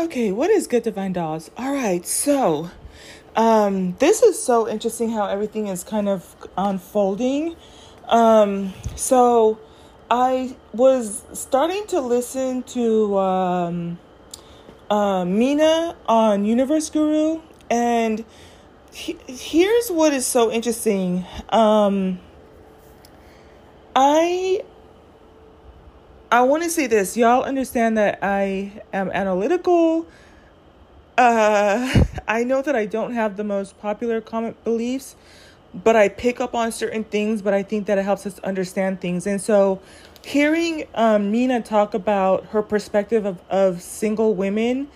Okay, what is good divine dolls? All right, so um this is so interesting how everything is kind of unfolding. Um so I was starting to listen to um uh, Mina on Universe Guru and he, here's what is so interesting. Um I I want to say this. Y'all understand that I am analytical. Uh, I know that I don't have the most popular comment beliefs, but I pick up on certain things, but I think that it helps us understand things. And so, hearing um, Nina talk about her perspective of, of single women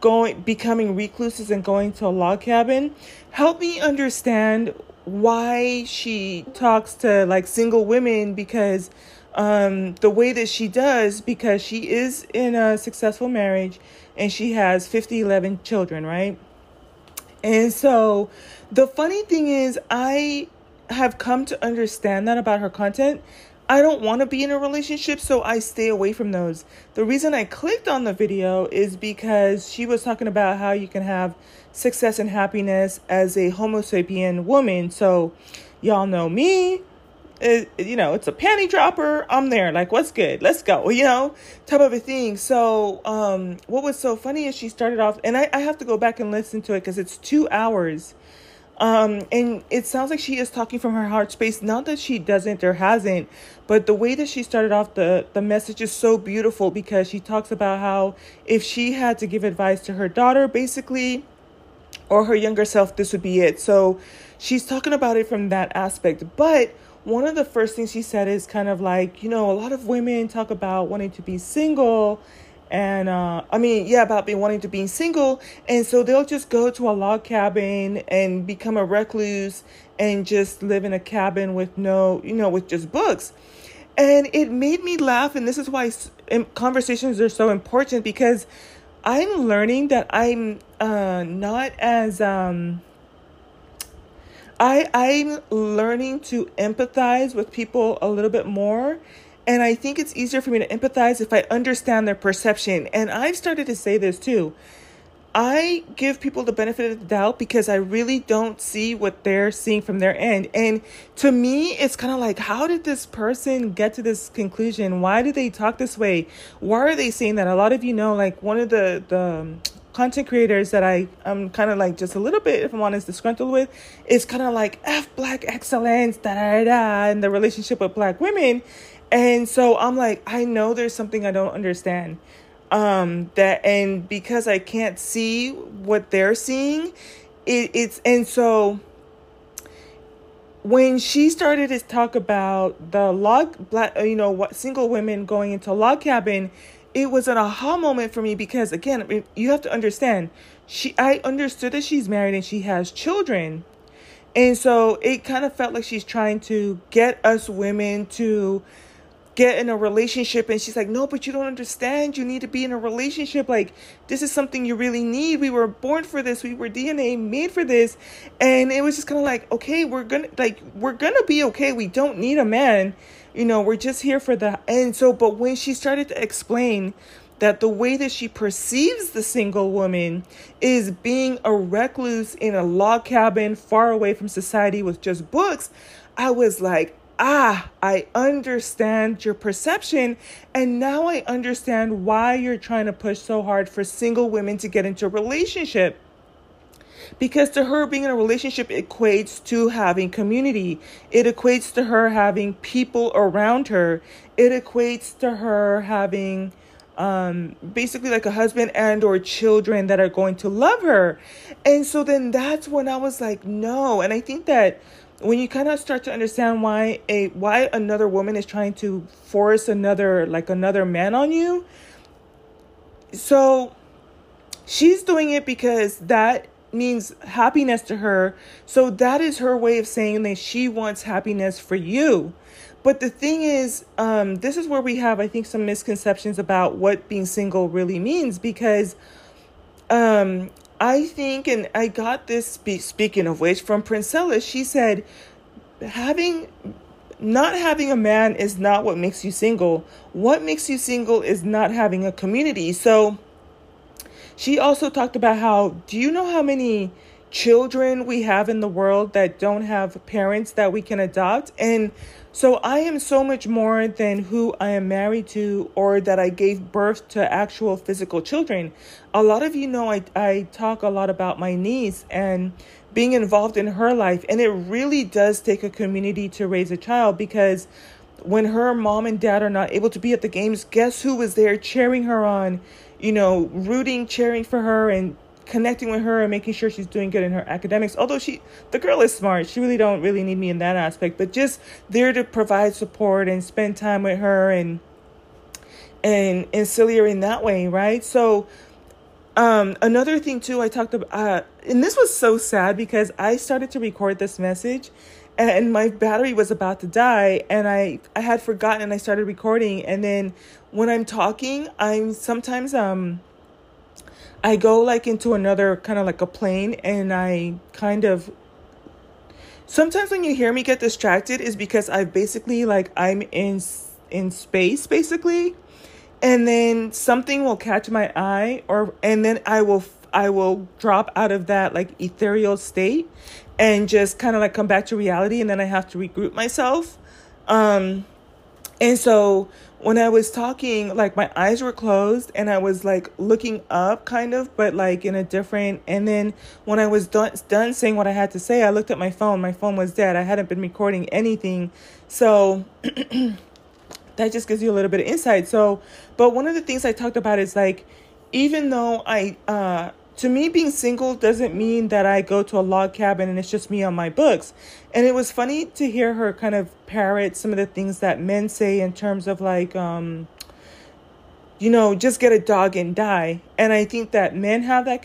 going becoming recluses and going to a log cabin helped me understand why she talks to like single women because um, the way that she does because she is in a successful marriage and she has 50 11 children right? And so the funny thing is i have come to understand that about her content. I don't want to be in a relationship so i stay away from those. The reason i clicked on the video is because she was talking about how you can have success and happiness as a homo sapien woman. So y'all know me it, you know, it's a panty dropper. I'm there. Like, what's good? Let's go. You know, type of a thing. So, um, what was so funny is she started off, and I, I have to go back and listen to it because it's two hours. Um, and it sounds like she is talking from her heart space. Not that she doesn't or hasn't, but the way that she started off the the message is so beautiful because she talks about how if she had to give advice to her daughter, basically, or her younger self, this would be it. So, she's talking about it from that aspect, but one of the first things she said is kind of like, you know, a lot of women talk about wanting to be single and uh, I mean, yeah, about being wanting to be single, and so they'll just go to a log cabin and become a recluse and just live in a cabin with no, you know, with just books. And it made me laugh, and this is why conversations are so important because I'm learning that I'm uh, not as um, I I'm learning to empathize with people a little bit more. And I think it's easier for me to empathize if I understand their perception. And I've started to say this too. I give people the benefit of the doubt because I really don't see what they're seeing from their end. And to me, it's kind of like, how did this person get to this conclusion? Why do they talk this way? Why are they saying that? A lot of you know, like one of the the content creators that I am kind of like just a little bit, if I'm honest, disgruntled with is kind of like F black excellence, da da da, and the relationship with black women. And so I'm like, I know there's something I don't understand. Um, that and because I can't see what they're seeing, it, it's and so when she started to talk about the log black you know what single women going into log cabin it was an aha moment for me because again you have to understand she i understood that she's married and she has children. And so it kind of felt like she's trying to get us women to get in a relationship. And she's like no but you don't understand. You need to be in a relationship. Like this is something you really need. We were born for this. We were dna made for this. And it was just kind of like okay we're gonna like we're gonna be okay. We don't need a man you know, we're just here for the and so but when she started to explain that the way that she perceives the single woman is being a recluse in a log cabin far away from society with just books, I was like, ah, I understand your perception. And now I understand why you're trying to push so hard for single women to get into a relationship because to her being in a relationship equates to having community. It equates to her having people around her. It equates to her having um, basically like a husband and or children that are going to love her. And so then that's when i was like no. And i think that when you kind of start to understand why a why another woman is trying to force another like another man on you. So she's doing it because that means happiness to her. So that is her way of saying that she wants happiness for you. But the thing is, um, this is where we have, I think, some misconceptions about what being single really means because um, I think, and I got this, spe- speaking of which, from Princella. She said, having not having a man is not what makes you single. What makes you single is not having a community. So, she also talked about how do you know how many children we have in the world that don't have parents that we can adopt? And so I am so much more than who I am married to or that I gave birth to actual physical children. A lot of you know I, I talk a lot about my niece and being involved in her life. And it really does take a community to raise a child because when her mom and dad are not able to be at the games, guess who was there cheering her on, you know, rooting, cheering for her and connecting with her and making sure she's doing good in her academics. Although she the girl is smart. She really don't really need me in that aspect, but just there to provide support and spend time with her and and ancillary in that way, right? So um, another thing too, I talked about, uh, and this was so sad because I started to record this message, and my battery was about to die, and I I had forgotten, and I started recording, and then when I'm talking, I'm sometimes um I go like into another kind of like a plane and I kind of sometimes when you hear me get distracted is because I basically like I'm in in space basically and then something will catch my eye or and then I will I will drop out of that like ethereal state and just kind of like come back to reality and then I have to regroup myself um and so when I was talking, like my eyes were closed and I was like looking up kind of, but like in a different and then when I was done done saying what I had to say, I looked at my phone. My phone was dead. I hadn't been recording anything. So that just gives you a little bit of insight. So, but one of the things I talked about is like even though I uh to me being single doesn't mean that I go to a log cabin and it's just me on my books. And it was funny to hear her kind of parrot some of the things that men say in terms of like um you know, just get a dog and die. And I think that men have that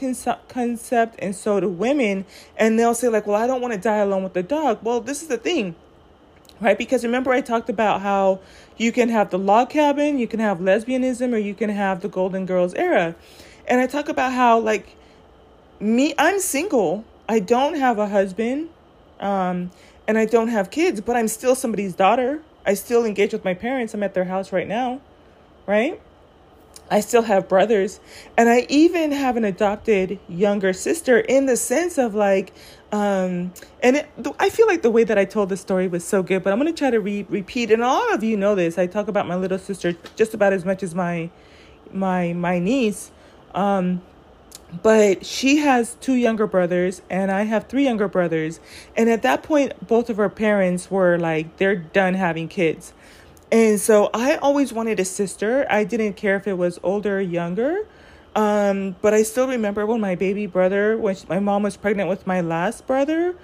concept and so do women and they'll say like, "Well, I don't want to die alone with the dog." Well, this is the thing. Right? Because remember I talked about how you can have the log cabin, you can have lesbianism or you can have the Golden Girls era. And I talk about how like me i'm single i don't have a husband um, and i don't have kids but i'm still somebody's daughter i still engage with my parents i'm at their house right now right i still have brothers and i even have an adopted younger sister in the sense of like um, and it, I feel like the way that I told the story was so good, but I'm going to try to re- repeat. And all of you know this. I talk about my little sister just about as much as my my my niece. Um, but she has two younger brothers and I have three younger brothers. And at that point, both of her parents were like, they're done having kids. And so I always wanted a sister. I didn't care if it was older or younger. Um, but I still remember when my baby brother, when she, my mom was pregnant with my last brother,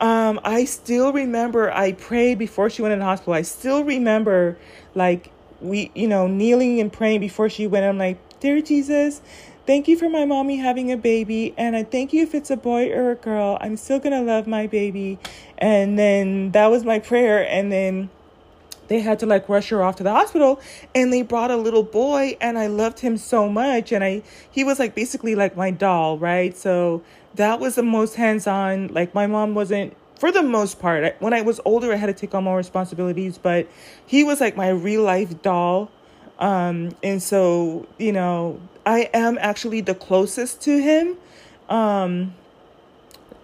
um, I still remember I prayed before she went in the hospital. I still remember like we, you know, kneeling and praying before she went. I'm like, dear Jesus, Thank you for my mommy having a baby, and I thank you if it's a boy or a girl. I'm still gonna love my baby. And then that was my prayer, and then they had to like rush her off to the hospital and they brought a little boy and I loved him so much and I he was like basically like my doll, right? So that was the most hands-on like my mom wasn't for the most part. When I was older I had to take on more responsibilities, but he was like my real life doll. Um and so, you know, I am actually the closest to him um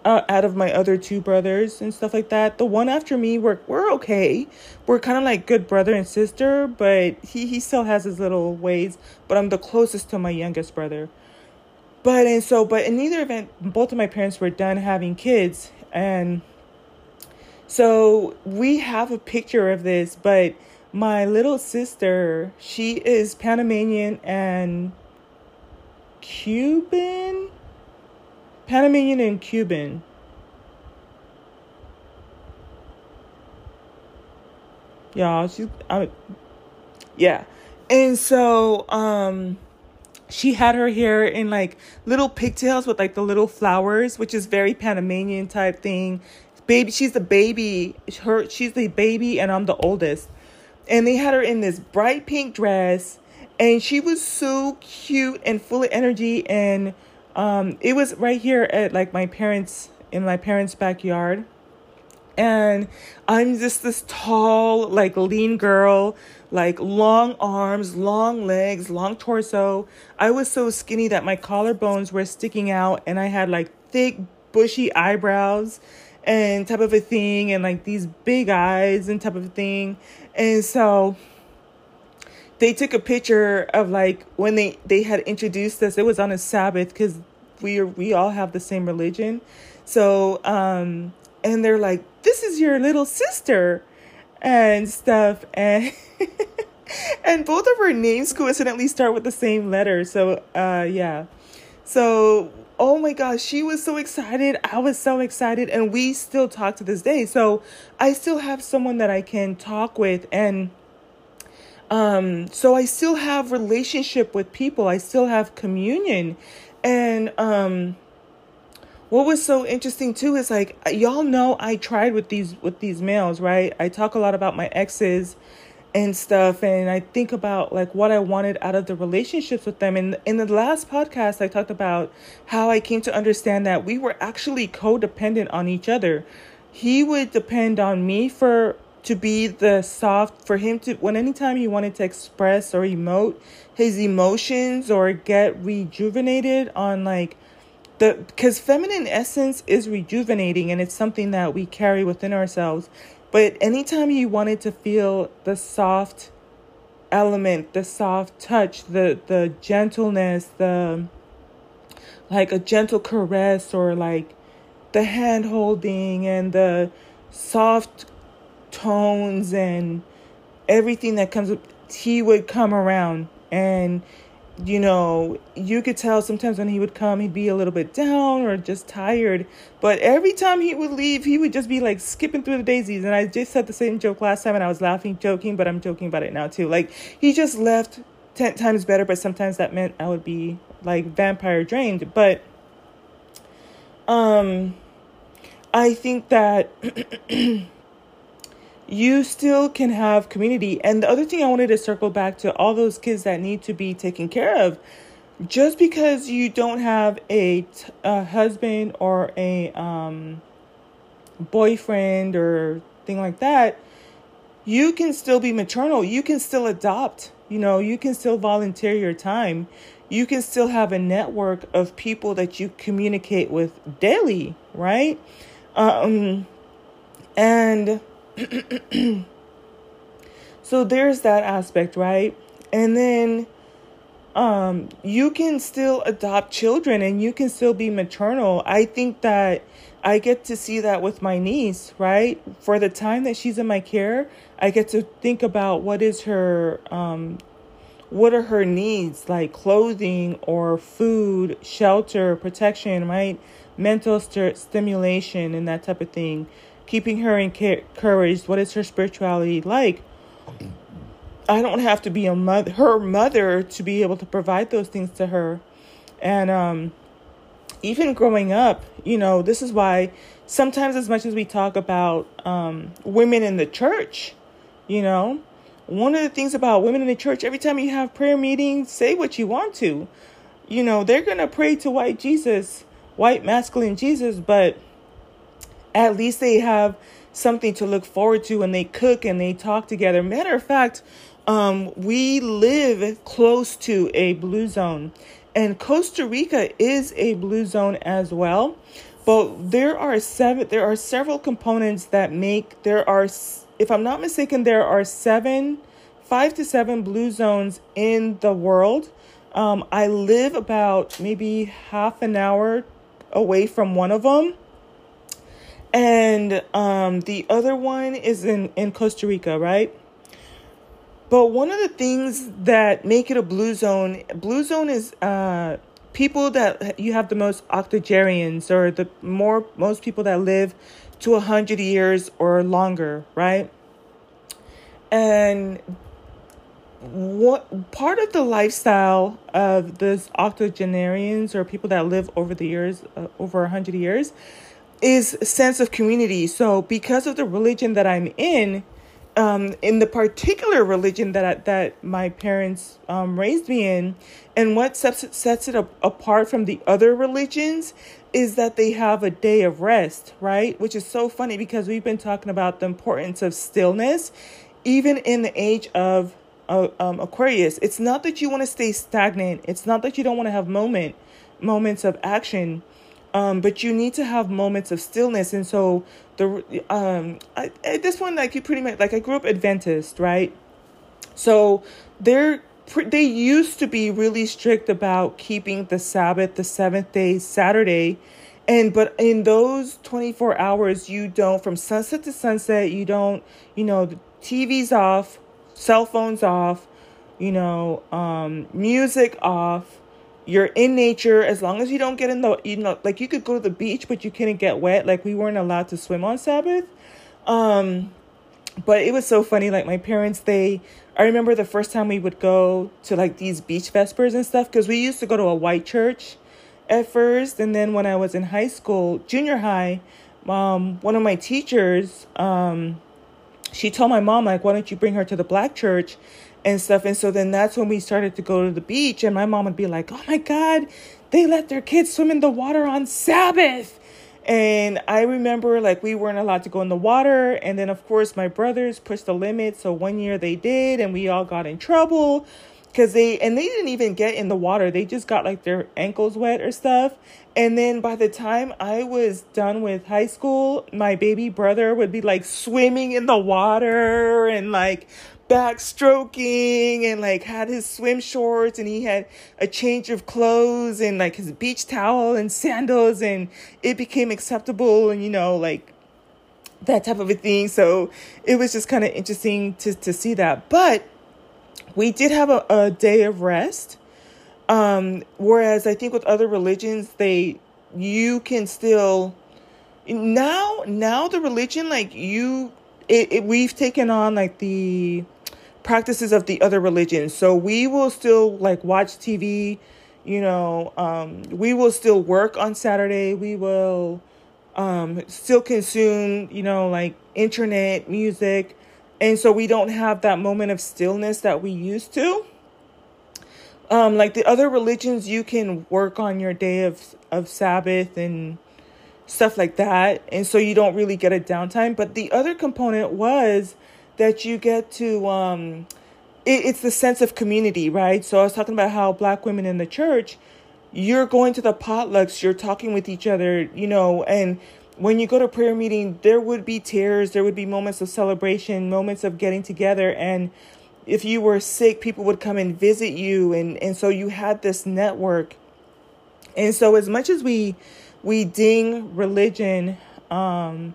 uh, out of my other two brothers and stuff like that. The one after me, we're we're okay. We're kind of like good brother and sister, but he he still has his little ways. But I'm the closest to my youngest brother. But and so, but in either event, both of my parents were done having kids, and so we have a picture of this. But my little sister, she is Panamanian and Cuban, Panamanian and Cuban. Y'all, she's I, yeah, and so um, she had her hair in like little pigtails with like the little flowers, which is very Panamanian type thing. Baby, she's the baby. Her, she's the baby, and I'm the oldest. And they had her in this bright pink dress and she was so cute and full of energy. And um, it was right here at like my parents in my parents backyard. And i'm just this tall like lean girl like long arms, long legs, long torso. I was so skinny that my collarbones were sticking out and I had like thick, bushy eyebrows and type of a thing and like these big eyes and type of thing. And so they took a picture of like when they they had introduced us. It was on a Sabbath cuz we are, we all have the same religion. So um and they're like, "This is your little sister." and stuff and and both of our names coincidentally start with the same letter so uh yeah so oh my gosh she was so excited. I was so excited and we still talk to this day. So i still have someone that i can talk with and um so i still have relationship with people. I still have communion. And um what was so interesting too is like y'all know I tried with these with these males, right? I talk a lot about my exes and stuff and I think about like what I wanted out of the relationships with them. And in the last podcast I talked about how I came to understand that we were actually codependent on each other. He would depend on me for to be the soft for him to when anytime he wanted to express or emote his emotions or get rejuvenated on like the because feminine essence is rejuvenating and it's something that we carry within ourselves but anytime you wanted to feel the soft element the soft touch the the gentleness the like a gentle caress or like the hand holding and the soft tones and everything that comes up, he would come around and you know, you could tell sometimes when he would come, he'd be a little bit down or just tired. But every time he would leave, he would just be like skipping through the daisies. And I just said the same joke last time and I was laughing, joking, but I'm joking about it now too. Like, he just left 10 times better, but sometimes that meant I would be like vampire drained. But, um, I think that. you still can have community. And the other thing I wanted to circle back to all those kids that need to be taken care of. Just because you don't have a, a husband or a um, boyfriend or thing like that, you can still be maternal. You can still adopt. You know, you can still volunteer your time. You can still have a network of people that you communicate with daily, right? Um, and so there's that aspect, right? And then um you can still adopt children and you can still be maternal. I think that I get to see that with my niece, right? For the time that she's in my care, I get to think about what is her um what are her needs like clothing or food, shelter, protection, right? Mental st- stimulation and that type of thing keeping her encouraged. What is her spirituality like? I don't have to be a mother, her mother, to be able to provide those things to her. And um, even growing up, you know, this is why sometimes, as much as we talk about um, women in the church, you know, one of the things about women in the church, every time you have prayer meetings, say what you want to. You know, they're going to pray to white Jesus, white masculine Jesus, but at least they have something to look forward to when they cook and they talk together. Matter of fact, um, we live close to a blue zone, and Costa Rica is a blue zone as well. But there are seven. There are several components that make. There are, if I'm not mistaken, there are seven, five to seven blue zones in the world. Um, I live about maybe half an hour away from one of them and um, the other one is in, in Costa Rica, right? But one of the things that make it a blue zone, blue zone is uh, people that you have the most octogenarians or the more most people that live to a hundred years or longer, right? And what part of the lifestyle of those octogenarians or people that live over the years, uh, over a hundred years, is sense of community. So because of the religion that I'm in, um, in the particular religion that I, that my parents um, raised me in, and what sets it, sets it up, apart from the other religions is that they have a day of rest, right? Which is so funny because we've been talking about the importance of stillness, even in the age of uh, um, Aquarius, it's not that you want to stay stagnant. It's not that you don't want to have moment moments of action, um, but you need to have moments of stillness. And so the um, I, this one like you pretty much like I grew up Adventist, right? So they're they used to be really strict about keeping the Sabbath, the seventh day, Saturday. And but in those 24 hours, you don't, from sunset to sunset, you don't, you know, the TV's off, cell phones off, you know, um, music off. You're in nature as long as you don't get in the, you know, like you could go to the beach, but you couldn't get wet. Like we weren't allowed to swim on Sabbath. Um, but it was so funny. Like my parents, they I remember the first time we would go to like these beach vespers and stuff because we used to go to a white church at first, and then when I was in high school, junior high, um, one of my teachers, um, she told my mom like, "Why don't you bring her to the black church?" And stuff. And so then that's when we started to go to the beach, and my mom would be like, "Oh my God, they let their kids swim in the water on Sabbath." And I remember like we weren't allowed to go in the water. And then, of course, my brothers pushed the limit. So one year they did, and we all got in trouble because they, and they didn't even get in the water. They just got like their ankles wet or stuff. And then by the time I was done with high school, my baby brother would be like swimming in the water and like backstroking and like had his swim shorts and he had a change of clothes and like his beach towel and sandals and it became acceptable and you know like that type of a thing. So it was just kind of interesting to to see that. But we did have a, a day of rest um whereas i think with other religions they you can still now now the religion like you it, it, we've taken on like the practices of the other religions. So we will still like watch TV, you know, um, we will still work on Saturday. We will um, still consume, you know, like internet, music. And so we don't have that moment of stillness that we used to. Um, like the other religions, you can work on your day of, of Sabbath and stuff like that. And so you don't really get a downtime. But the other component was that you get to um it, it's the sense of community right? So i was talking about how black women in the church you're going to the potlucks you're talking with each other you know and when you go to prayer meeting there would be tears there would be moments of celebration moments of getting together and if you were sick people would come and visit you and and so you had this network. And so as much as we we ding religion um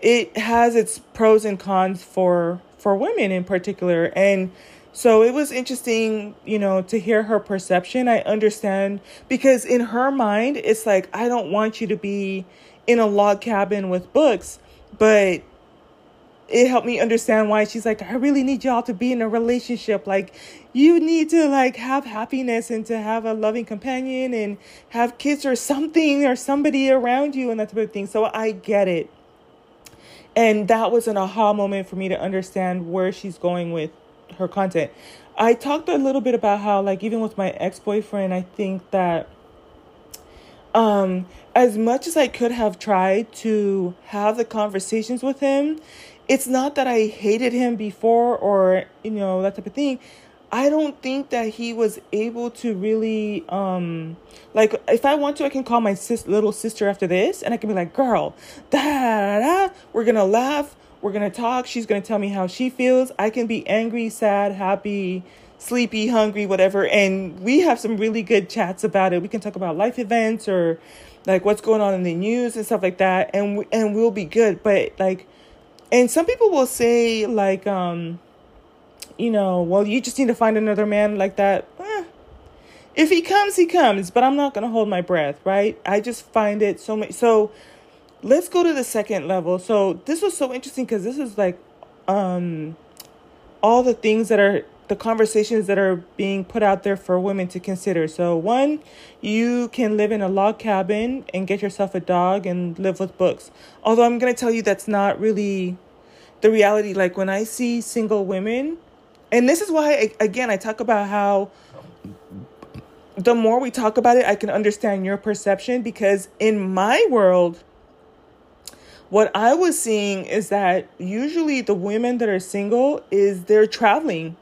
it has its pros and cons for for women in particular. And so it was interesting you know to hear her perception. I understand because in her mind it's like i don't want you to be in a log cabin with books but it helped me understand why she's like i really need y'all to be in a relationship. Like you need to like have happiness and to have a loving companion and have kids or something or somebody around you and that type of thing. So i get it and that was an aha moment for me to understand where she's going with her content. I talked a little bit about how, like, even with my ex boyfriend, I think that um, as much as I could have tried to have the conversations with him, it's not that I hated him before or, you know, that type of thing. I don't think that he was able to really um like if I want to I can call my sis little sister after this and I can be like, "Girl, da da we're going to laugh, we're going to talk, she's going to tell me how she feels. I can be angry, sad, happy, sleepy, hungry, whatever, and we have some really good chats about it. We can talk about life events or like what's going on in the news and stuff like that and and we'll be good. But like and some people will say like um you know, well, you just need to find another man like that. Eh. If he comes, he comes, but I'm not going to hold my breath, right? I just find it so much. So let's go to the second level. So this was so interesting because this is like um, all the things that are the conversations that are being put out there for women to consider. So, one, you can live in a log cabin and get yourself a dog and live with books. Although I'm going to tell you that's not really the reality. Like when I see single women and this is why, again, I talk about how the more we talk about it, I can understand your perception because in my world, what I was seeing is that usually the women that are single is they're traveling.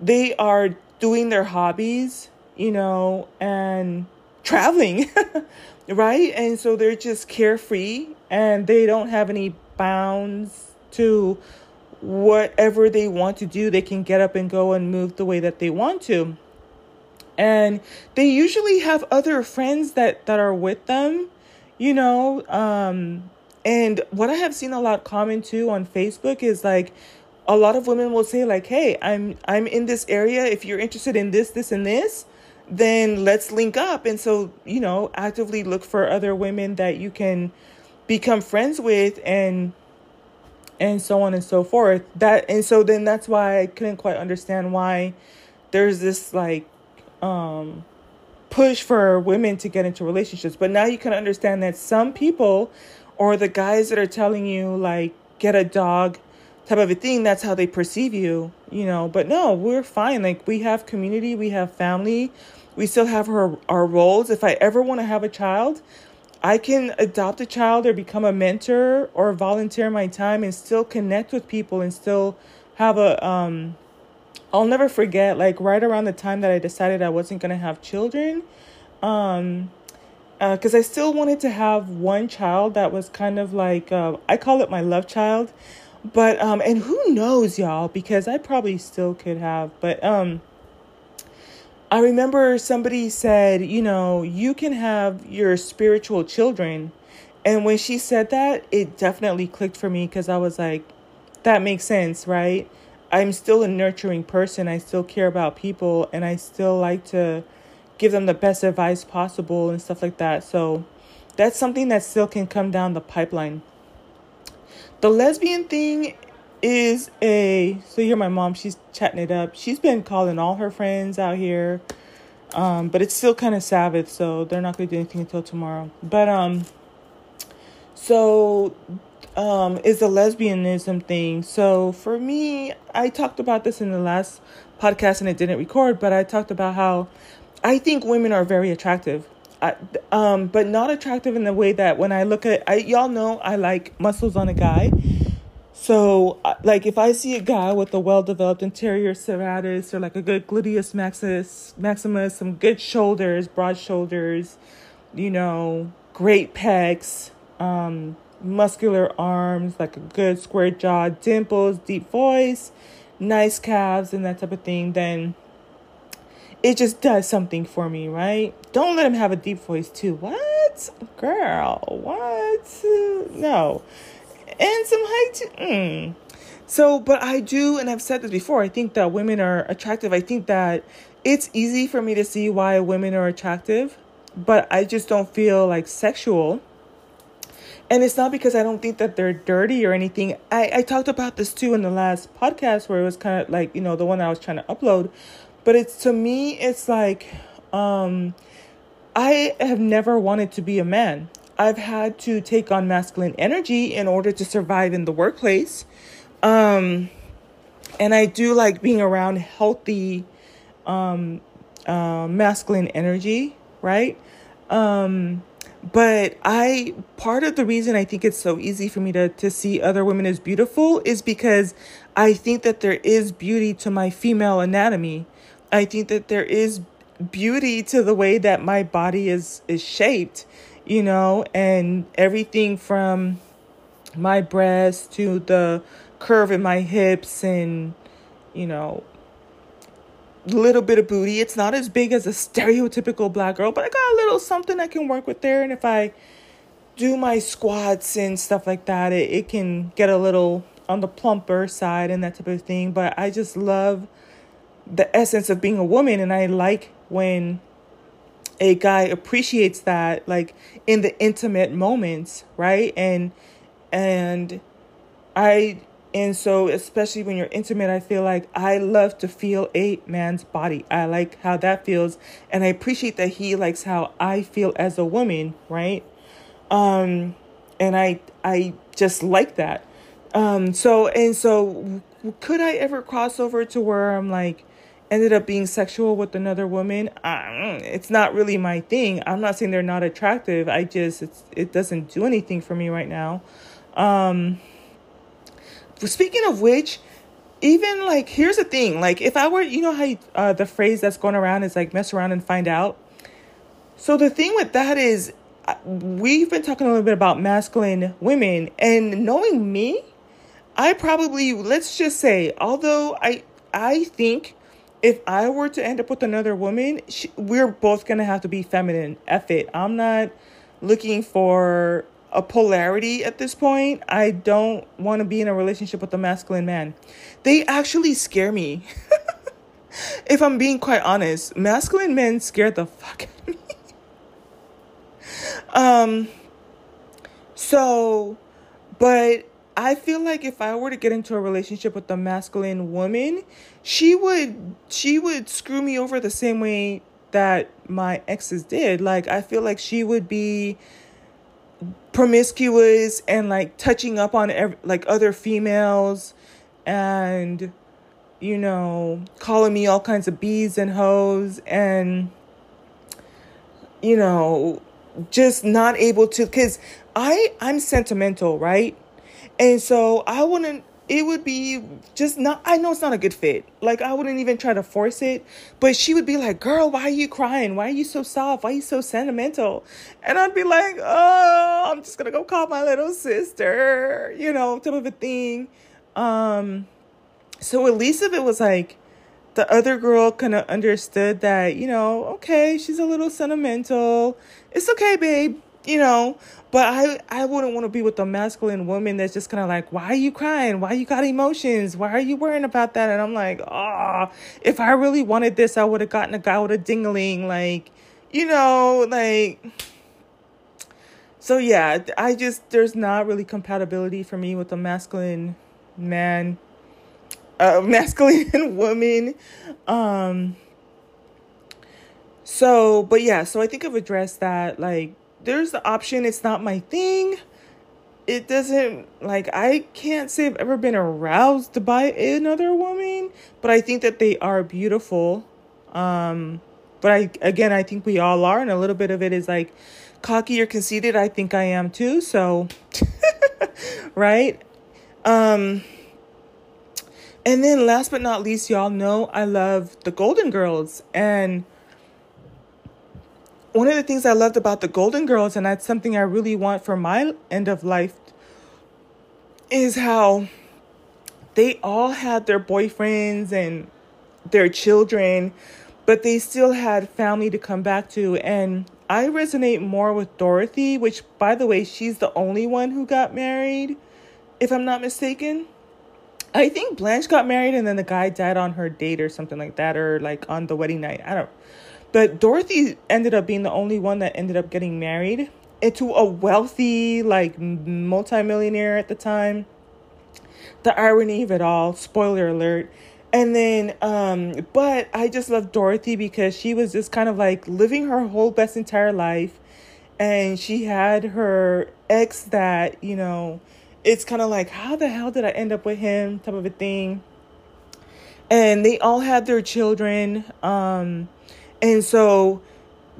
they are doing their hobbies, you know, and traveling, right? And so they're just carefree and they don't have any bounds to whatever they want to do. They can get up and go and move the way that they want to. And they usually have other friends that that are with them, you know, um and what I have seen a lot common too on Facebook is like a lot of women will say like, "Hey, I'm I'm in this area. If you're interested in this, this, and this, then let's link up." And so, you know, actively look for other women that you can become friends with and and so on and so forth. That and so then that's why I couldn't quite understand why there's this like um push for women to get into relationships. But now you can understand that some people or the guys that are telling you like get a dog type of a thing that's how they perceive you you know but no we're fine like we have community we have family we still have our, our roles if i ever want to have a child i can adopt a child or become a mentor or volunteer my time and still connect with people and still have a um i'll never forget like right around the time that i decided i wasn't going to have children um uh, I still wanted to have one child that was kind of like uh, I call it my love child, but um, and who knows, y'all, because I probably still could have, but um, I remember somebody said, you know, you can have your spiritual children, and when she said that, it definitely clicked for me because I was like, that makes sense, right? I'm still a nurturing person. I still care about people, and I still like to give them the best advice possible and stuff like that. So that's something that still can come down the pipeline. The lesbian thing is a so you're my mom, she's chatting it up. She's been calling all her friends out here. Um, but it's still kind of Sabbath, so they're not gonna do anything until tomorrow. But um so um is the lesbianism thing. So for me, I talked about this in the last podcast and it didn't record, but I talked about how I think women are very attractive. I, um, but not attractive in the way that when I look at, I, y'all know I like muscles on a guy. So, like, if I see a guy with a well-developed anterior serratus or like a good gluteus maximus, maximus, some good shoulders, broad shoulders, you know, great pecs, um, muscular arms, like a good square jaw, dimples, deep voice, nice calves, and that type of thing, then it just does something for me, right? Don't let him have a deep voice too. What? Girl, what? No. And some height. Mm. So, but I do, and I've said this before, I think that women are attractive. I think that it's easy for me to see why women are attractive, but I just don't feel like sexual. And it's not because I don't think that they're dirty or anything. I, I talked about this too in the last podcast where it was kind of like, you know, the one I was trying to upload but it's to me, it's like um, I have never wanted to be a man. I've had to take on masculine energy in order to survive in the workplace. Um, and I do like being around healthy um, uh, masculine energy, right? Um, but I part of the reason I think it's so easy for me to to see other women as beautiful is because I think that there is beauty to my female anatomy. I think that there is beauty to the way that my body is is shaped, you know, and everything from my breast to the curve in my hips and you know little bit of booty. It's not as big as a stereotypical black girl, but I got a little something I can work with there and if I do my squats and stuff like that, it, it can get a little on the plumper side and that type of thing. But I just love the essence of being a woman and I like when a guy appreciates that like in the intimate moments, right? And and I and so especially when you're intimate, I feel like I love to feel a man's body. I like how that feels and I appreciate that he likes how I feel as a woman, right? Um and I I just like that. Um so and so could I ever cross over to where I'm like ended up being sexual with another woman, it's not really my thing. I'm not saying they're not attractive. I just it doesn't do anything for me right now. Um speaking of which, even like here's the thing like if i were you know how you, uh, the phrase that's going around is like mess around and find out so the thing with that is we've been talking a little bit about masculine women and knowing me i probably let's just say although i i think if i were to end up with another woman she, we're both gonna have to be feminine F it i'm not looking for a polarity at this point. I don't want to be in a relationship with a masculine man. They actually scare me. if I'm being quite honest, masculine men scare the fuck out of me. um so but I feel like if I were to get into a relationship with a masculine woman, she would she would screw me over the same way that my exes did. Like I feel like she would be promiscuous and like touching up on every, like other females and you know calling me all kinds of bees and hoes and you know just not able to cuz I I'm sentimental, right? And so I wouldn't it would be just not I know it's not a good fit. Like I wouldn't even try to force it, but she would be like, "Girl, why are you crying? Why are you so soft? Why are you so sentimental?" And I'd be like, "Oh, I'm just going to go call my little sister." You know, type of a thing. Um so at least if it was like the other girl kind of understood that, you know, okay, she's a little sentimental. It's okay, babe you know but i i wouldn't want to be with a masculine woman that's just kind of like why are you crying? Why you got emotions? Why are you worrying about that? And i'm like oh if i really wanted this i would have gotten a guy with a dingling like you know like so yeah i just there's not really compatibility for me with a masculine man a masculine woman um so but yeah so i think i've addressed that like there's the option it's not my thing. It doesn't like i can't say i've ever been aroused by another woman but i think that they are beautiful. Um but i again i think we all are and a little bit of it is like cocky or conceited i think i am too so right? Um and then last but not least y'all know i love the golden girls and one of the things I loved about the Golden Girls, and that's something I really want for my end of life, is how they all had their boyfriends and their children, but they still had family to come back to. And I resonate more with Dorothy, which, by the way, she's the only one who got married, if I'm not mistaken. I think Blanche got married and then the guy died on her date or something like that, or like on the wedding night. I don't but Dorothy ended up being the only one that ended up getting married into a wealthy, like, multimillionaire at the time. The irony of it all, spoiler alert. And then, um, but I just love Dorothy because she was just kind of like living her whole best entire life. And she had her ex that, you know, it's kind of like, how the hell did I end up with him type of a thing. And they all had their children. Um, and so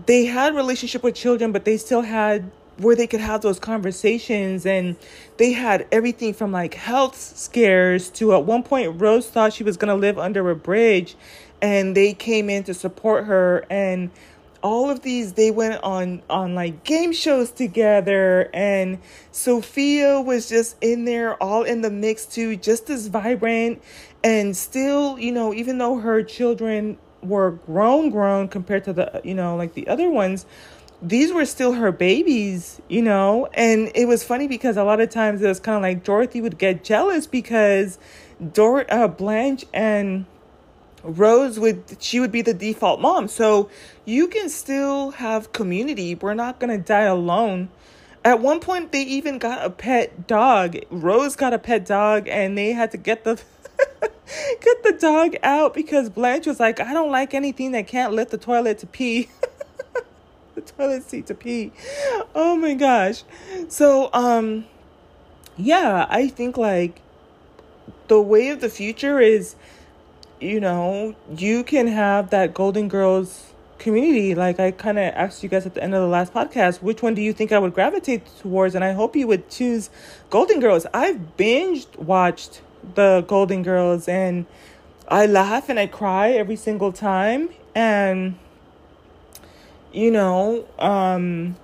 they had relationship with children, but they still had where they could have those conversations and they had everything from like health scares to at one point Rose thought she was going to live under a bridge and they came in to support her and all of these they went on on like game shows together and Sophia was just in there all in the mix too just as vibrant and still you know even though her children were grown grown compared to the you know like the other ones these were still her babies you know? And it was funny because a lot of times it was kind of like dorothy would get jealous because Dor- uh, blanche and rose would she would be the default mom. So you can still have community. We're not going to die alone. At one point they even got a pet dog. Rose got a pet dog and they had to get the get the dog out because Blanche was like, I don't like anything that can't lift the toilet to pee. the toilet seat to pee. Oh my gosh. So, um, yeah, I think like the way of the future is, you know, you can have that Golden Girls community. Like I kind of asked you guys at the end of the last podcast, which one do you think I would gravitate towards? And I hope you would choose Golden Girls. I've binged watched the Golden Girls, and I laugh and I cry every single time. And, you know, um,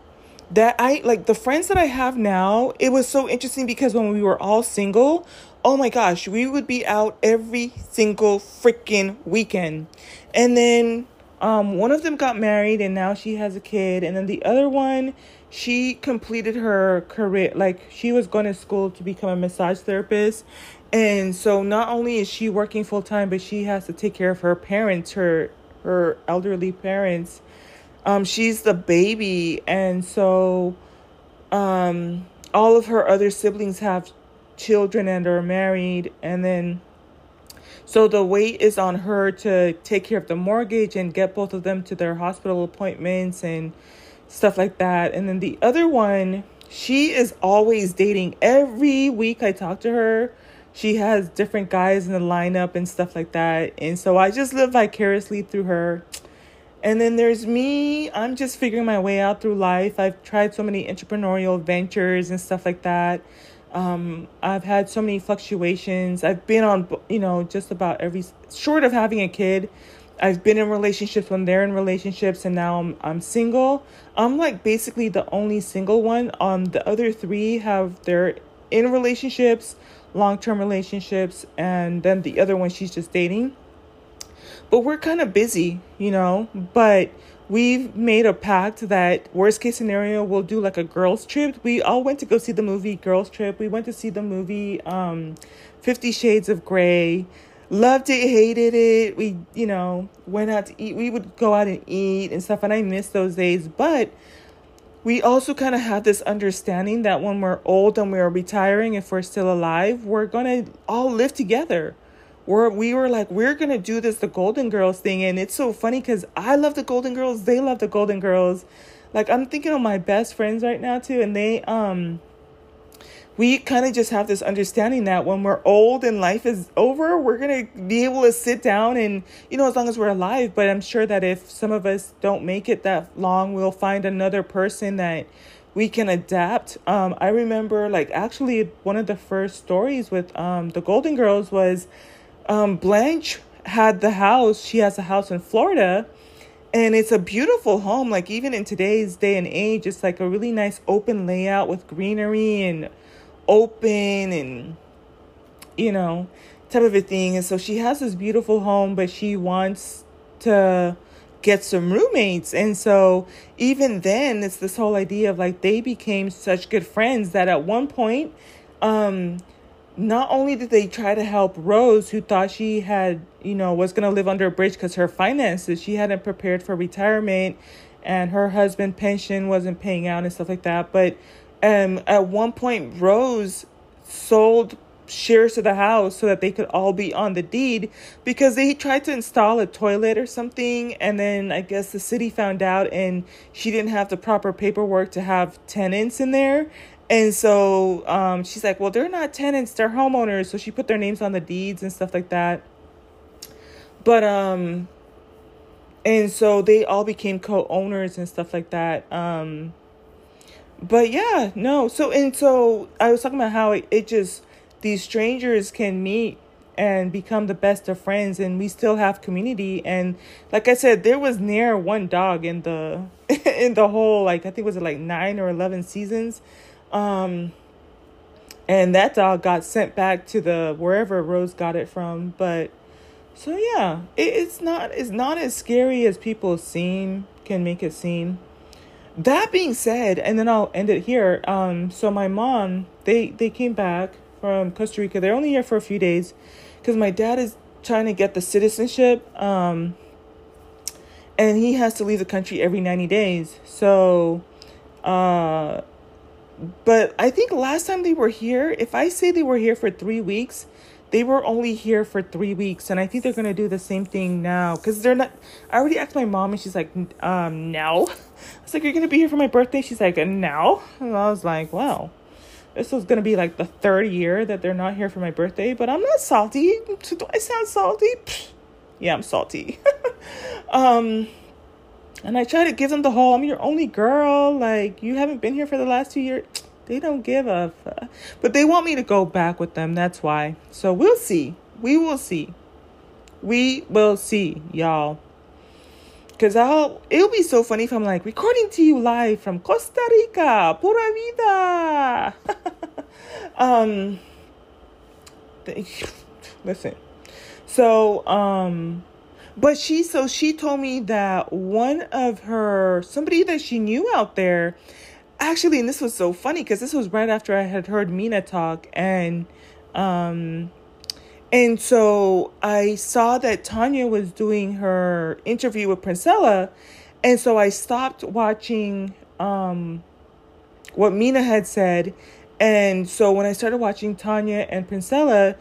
that I like the friends that I have now, it was so interesting because when we were all single, oh my gosh, we would be out every single freaking weekend. And then um, one of them got married and now she has a kid. And then the other one, she completed her career. Like she was going to school to become a massage therapist. And so not only is she working full time, but she has to take care of her parents, her her elderly parents. Um, she's the baby, and so um, all of her other siblings have children and are married, and then so the weight is on her to take care of the mortgage and get both of them to their hospital appointments and stuff like that. And then the other one, she is always dating. Every week I talk to her, she has different guys in the lineup and stuff like that. And so I just live vicariously through her. And then there's me. I'm just figuring my way out through life. I've tried so many entrepreneurial ventures and stuff like that. Um, I've had so many fluctuations. I've been on, you know, just about every, short of having a kid. I've been in relationships when they're in relationships, and now I'm I'm single. I'm like basically the only single one. Um, the other three have they're in relationships, long term relationships, and then the other one she's just dating. But we're kind of busy, you know. But we've made a pact that worst case scenario we'll do like a girls trip. We all went to go see the movie girls trip. We went to see the movie um 50 shades of gray loved it hated it. We you know went out to eat. We would go out and eat and stuff and i miss those days. But we also kind of have this understanding that when we're old and we're retiring if we're still alive we're gonna all live together we're, we were like, we're going to do this, the Golden Girls thing. And it's so funny because I love the Golden Girls. They love the Golden Girls. Like, I'm thinking of my best friends right now, too. And they, um, we kind of just have this understanding that when we're old and life is over, we're going to be able to sit down and, you know, as long as we're alive. But I'm sure that if some of us don't make it that long, we'll find another person that we can adapt. Um, I remember, like, actually, one of the first stories with um, the Golden Girls was um, Blanche had the house. She has a house in Florida, and it's a beautiful home. Like even in today's day and age, it's like a really nice open layout with greenery and open and you know type of a thing. And so she has this beautiful home, but she wants to get some roommates. And so even then, it's this whole idea of like they became such good friends that at one point, um, not only did they try to help Rose, who thought she had, you know, was going to live under a bridge because her finances, she hadn't prepared for retirement and her husband pension wasn't paying out and stuff like that. But um, at one point, Rose sold shares of the house so that they could all be on the deed because they tried to install a toilet or something and then I guess the city found out and she didn't have the proper paperwork to have tenants in there and so um, she's like, well, they're not tenants, they're homeowners. So she put their names on the deeds and stuff like that. But, um, and so they all became co owners and stuff like that. Um, but yeah, no. So, and so I was talking about how it, it just, these strangers can meet and become the best of friends and we still have community and like i said there was near one dog in the in the whole like i think was it like 9 or 11 seasons um, and that dog got sent back to the wherever Rose got it from. But so yeah, it, it's not it's not as scary as people seem can make it seem. That being said, and then I'll end it here. Um, so my mom they they came back from Costa Rica. They're only here for a few days because my dad is trying to get the citizenship. Um, and he has to leave the country every 90 days. So, uh, but I think last time they were here, if I say they were here for three weeks, they were only here for three weeks, and I think they're gonna do the same thing now because they're not. I already asked my mom, and she's like, um, now. I was like, you're gonna be here for my birthday. She's like, now, and I was like, wow. This was gonna be like the third year that they're not here for my birthday, but I'm not salty. Do I sound salty? Yeah, I'm salty. um, and I try to give them the whole, I'm your only girl. Like, you haven't been here for the last two years. They don't give a fuck. But they want me to go back with them. That's why. So we'll see. We will see. We will see, y'all. Cause I'll it'll be so funny if I'm like recording to you live from Costa Rica, pura vida. um listen. So, um but she so she told me that one of her somebody that she knew out there actually and this was so funny because this was right after I had heard Mina talk and um and so I saw that Tanya was doing her interview with Princella and so I stopped watching um what Mina had said and so when I started watching Tanya and Princella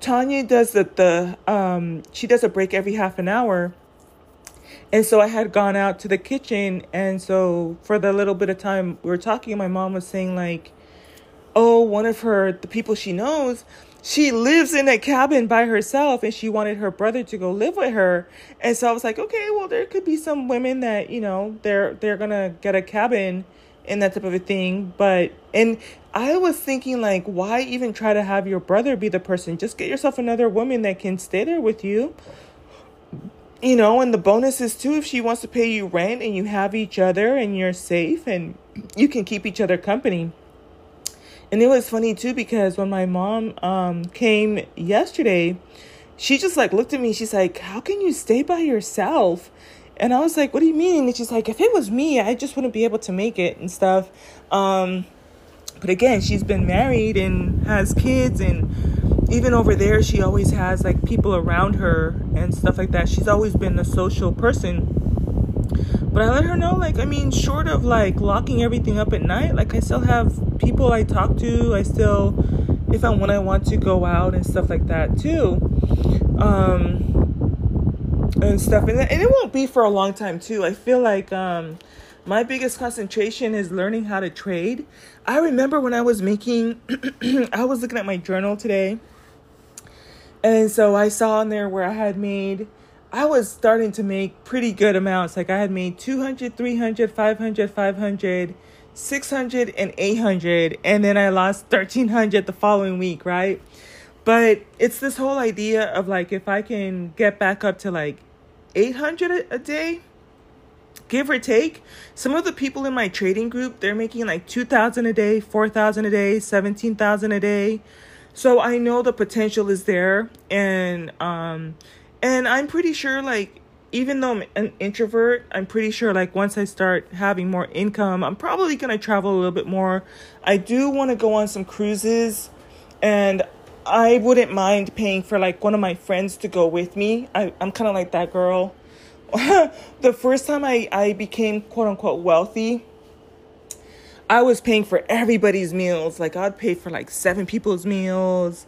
Tanya does the, the um she does a break every half an hour. And so I had gone out to the kitchen and so for the little bit of time we were talking, my mom was saying like, Oh, one of her the people she knows, she lives in a cabin by herself and she wanted her brother to go live with her. And so I was like, Okay, well there could be some women that, you know, they're they're gonna get a cabin and that type of a thing. But and I was thinking like, why even try to have your brother be the person? Just get yourself another woman that can stay there with you. You know, and the bonus is too if she wants to pay you rent and you have each other and you're safe and you can keep each other company. And it was funny too because when my mom um came yesterday, she just like looked at me, she's like, How can you stay by yourself? And I was like, What do you mean? And she's like, If it was me, I just wouldn't be able to make it and stuff. Um but again, she's been married and has kids and even over there she always has like people around her and stuff like that. She's always been a social person. But I let her know like I mean short of like locking everything up at night, like I still have people I talk to. I still if I when I want to go out and stuff like that too. Um and stuff and, and it won't be for a long time too. I feel like um my biggest concentration is learning how to trade. I remember when I was making, I was looking at my journal today. And so I saw in there where I had made, I was starting to make pretty good amounts. Like I had made 200, 300, 500, 500, 600, and 800. And then I lost 1300 the following week, right? But it's this whole idea of like, if I can get back up to like 800 a day, give or take some of the people in my trading group they're making like 2000 a day 4000 a day 17000 a day so i know the potential is there and um and i'm pretty sure like even though i'm an introvert i'm pretty sure like once i start having more income i'm probably going to travel a little bit more. I do want to go on some cruises and i wouldn't mind paying for like one of my friends to go with me. I, i'm kind of like that girl. The first time I, I became quote unquote wealthy, I was paying for everybody's meals. Like I'd pay for like seven people's meals.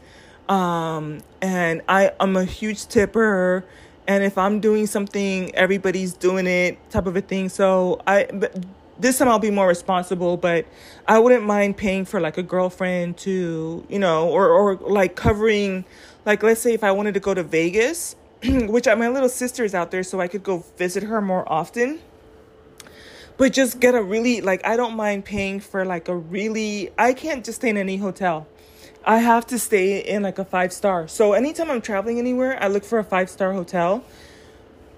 Um, and I, I'm a huge tipper. And if I'm doing something, everybody's doing it type of a thing. So I, but this time I'll be more responsible, but I wouldn't mind paying for like a girlfriend to, you know, or, or like covering, like let's say if I wanted to go to Vegas, which my little sister is out there, so I could go visit her more often. But just get a really like I don't mind paying for like a really I can't just stay in any hotel. I have to stay in like a five star. So anytime I'm traveling anywhere, I look for a five star hotel.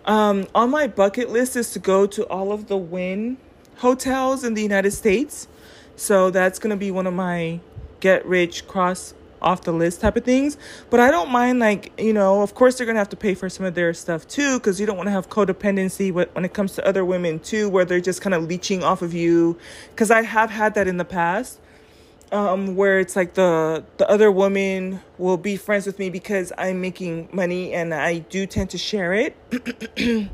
Um, on my bucket list is to go to all of the Wynn hotels in the United States. So that's gonna be one of my get rich cross off the list type of things. But I don't mind, like, you know, of course they're going to have to pay for some of their stuff too, because you don't want to have codependency when it comes to other women too, where they're just kind of leeching off of you. Because I have had that in the past. Um, where it's like the the other woman will be friends with me because I'm making money and I do tend to share it.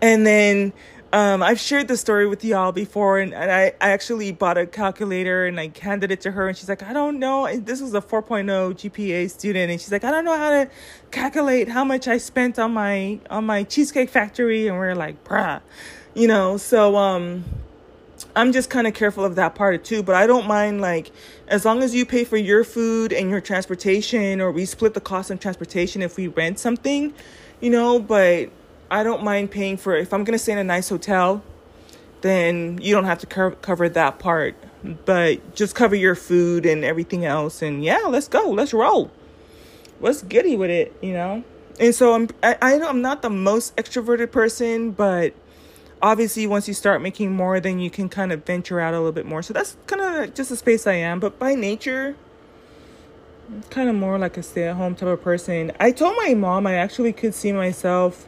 and then um, I've shared the story with y'all before, and, and I, I actually bought a calculator and I handed it to her, and she's like, I don't know. And This was a 4.0 GPA student, and she's like, I don't know how to calculate how much I spent on my on my cheesecake factory, and we're like, bruh, you know. So um, I'm just kind of careful of that part too, but I don't mind like as long as you pay for your food and your transportation, or we split the cost of transportation if we rent something, you know. But I don't mind paying for if I'm gonna stay in a nice hotel, then you don't have to co- cover that part but just cover your food and everything else. And yeah, let's go. Let's roll. Let's giddy with it, you know? And so I'm, I, I know I'm not the most extroverted person, but obviously once you start making more, then you can kind of venture out a little bit more. So that's kind of just the space I am. But by nature, kind of more like a stay at home type of person. I told my mom I actually could see myself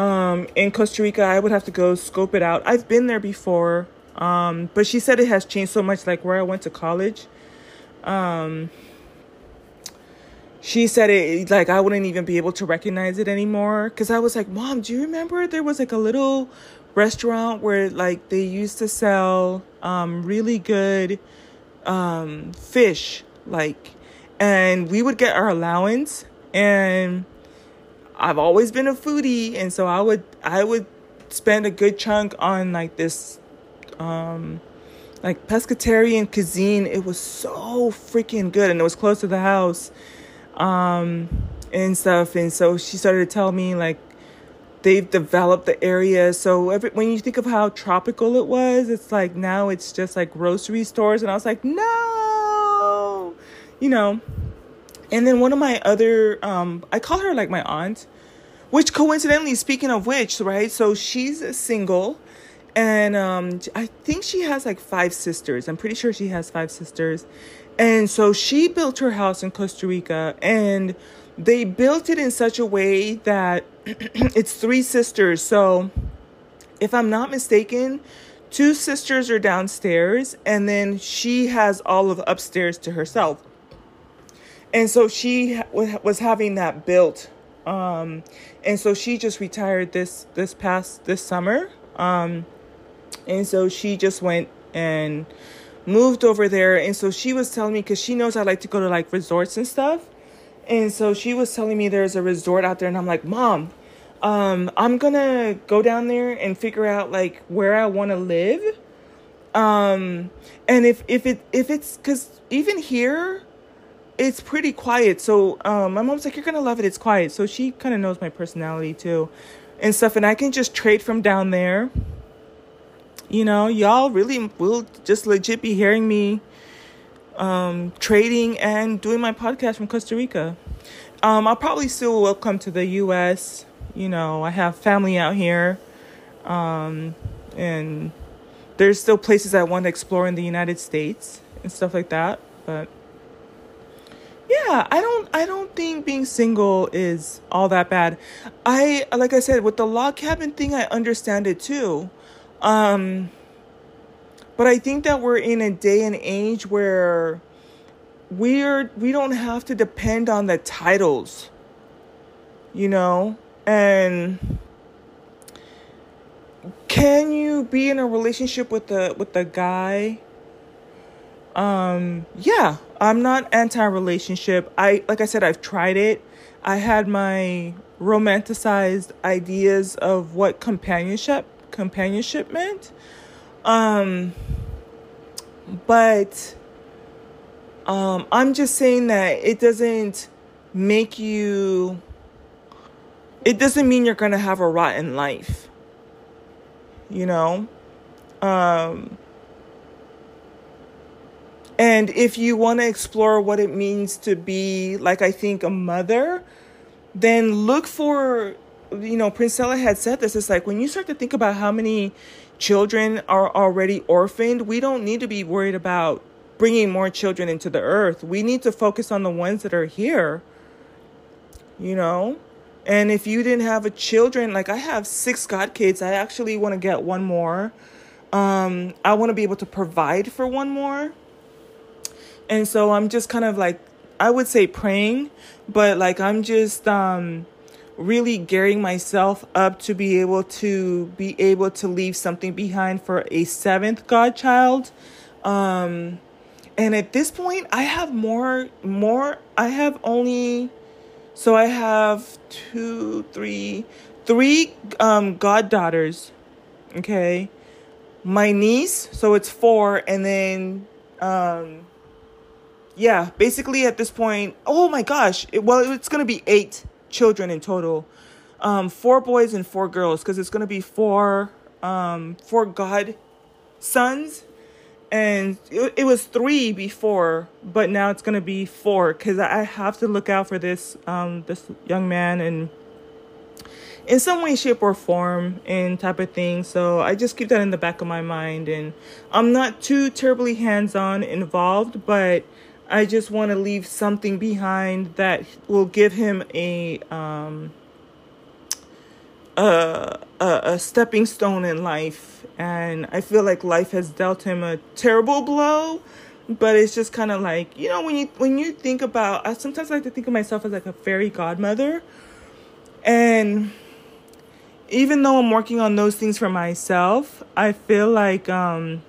um, in Costa Rica. I would have to go scope it out. I've been there before, um, but she said it has changed so much, like where I went to college. Um, she said it like I wouldn't even be able to recognize it anymore because I was like, Mom, do you remember there was like a little restaurant where like they used to sell um, really good um, fish, like and we would get our allowance and I've always been a foodie and so I would I would spend a good chunk on like this um like pescatarian cuisine. It was so freaking good and it was close to the house um and stuff and so she started to tell me like they've developed the area. So every, when you think of how tropical it was it's like now it's just like grocery stores and I was like no! You know. And then one of my other, um, I call her like my aunt, which coincidentally, speaking of which, right? So she's single, and um, I think she has like five sisters. I'm pretty sure she has five sisters, and so she built her house in Costa Rica, and they built it in such a way that it's three sisters. So, if I'm not mistaken, two sisters are downstairs, and then she has all of upstairs to herself and so she was having that built um, and so she just retired this this past this summer um, and so she just went and moved over there. And so she was telling me because she knows i like to go to like resorts and stuff. And so she was telling me there's a resort out there and i'm like mom um, i'm gonna go down there and figure out like where i want to live. Um, and if if it if it's because even here it's pretty quiet. So um, my mom's like, "You're gonna love it. It's quiet." So she kind of knows my personality too, and stuff. And I can just trade from down there. You know, y'all really will just legit be hearing me um, trading and doing my podcast from Costa Rica. Um, I'll probably still will come to the U.S. You know, I have family out here, um, and there's still places I want to explore in the United States and stuff like that. But yeah i don't i don't think being single is all that bad. I like i said with the log cabin thing i understand it too. Um but i think that we're in a day and age where we're we don't have to depend on the titles you know? And can you be in a relationship with the with the guy um yeah i'm not anti-relationship. I like i said i've tried it. I had my romanticized ideas of what companionship companionship meant. Um but um i'm just saying that it doesn't make you it doesn't mean you're gonna have a rotten life you know? Um and if you want to explore what it means to be, like I think, a mother, then look for, you know, Princella had said this. It's like when you start to think about how many children are already orphaned, we don't need to be worried about bringing more children into the earth. We need to focus on the ones that are here, you know? And if you didn't have a children, like I have six god kids, I actually want to get one more. Um, I want to be able to provide for one more. And so I'm just kind of like, I would say praying, but like I'm just um, really gearing myself up to be able to be able to leave something behind for a seventh godchild. Um, and at this point, I have more, more, I have only, so I have two, three, three um, goddaughters. Okay. My niece, so it's four, and then um, yeah, basically at this point, oh my gosh, it, well, it's going to be eight children in total. Um, four boys and four girls, because it's going to be four, um, four god sons and it, it was three before, but now it's gonna be four because I have to look out for this um this young man and in some way, shape, or form, and type of thing. So I just keep that in the back of my mind, and I'm not too terribly hands on involved, but I just want to leave something behind that will give him a um a, a, a stepping stone in life and I feel like life has dealt him a terrible blow. But it's just kind of like you know when you when you think about I sometimes like to think of myself as like a fairy godmother, and even though I'm working on those things for myself, I feel like um,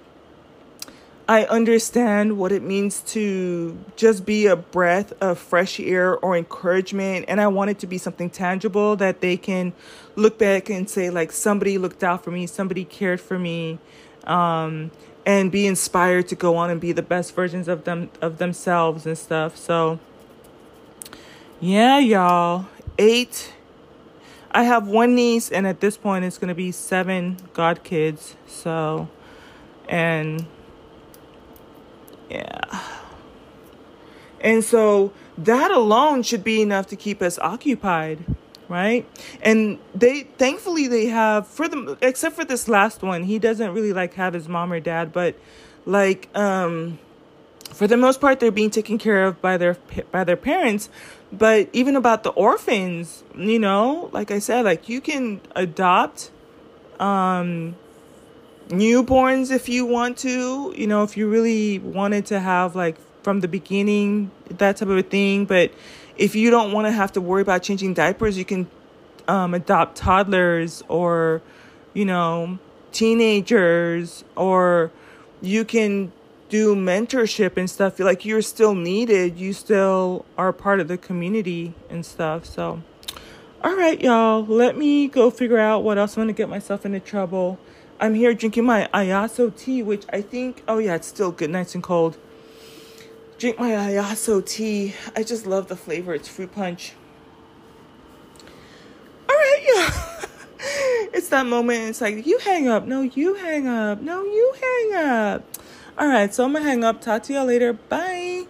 I understand what it means to just be a breath of fresh air or encouragement. And I want it to be something tangible that they can look back and say, like, somebody looked out for me, somebody cared for me, um, and be inspired to go on and be the best versions of them of themselves and stuff. So yeah, y'all. Eight. I have one niece, and at this point, it's gonna be seven god kids. So, and yeah. And so that alone should be enough to keep us occupied, right? And they thankfully they have for the except for this last one, he doesn't really like have his mom or dad, but like um for the most part they're being taken care of by their by their parents but even about the orphans you know like i said like you can adopt um newborns if you want to, you know, if you really wanted to have like from the beginning that type of a thing. But if you don't want to have to worry about changing diapers, you can um, adopt toddlers or, you know, teenagers, or you can do mentorship and stuff. Like you're still needed, you still are part of the community and stuff. So, all right, y'all, let me go figure out what else I'm going to get myself into trouble. I'm here drinking my Ayaso tea, which I think, oh yeah, it's still good, nice and cold. Drink my Ayaso tea. I just love the flavor. It's fruit punch. All right, yeah. it's that moment. It's like, you hang up. No, you hang up. No, you hang up. All right, so I'm going to hang up. Talk to y'all later. Bye.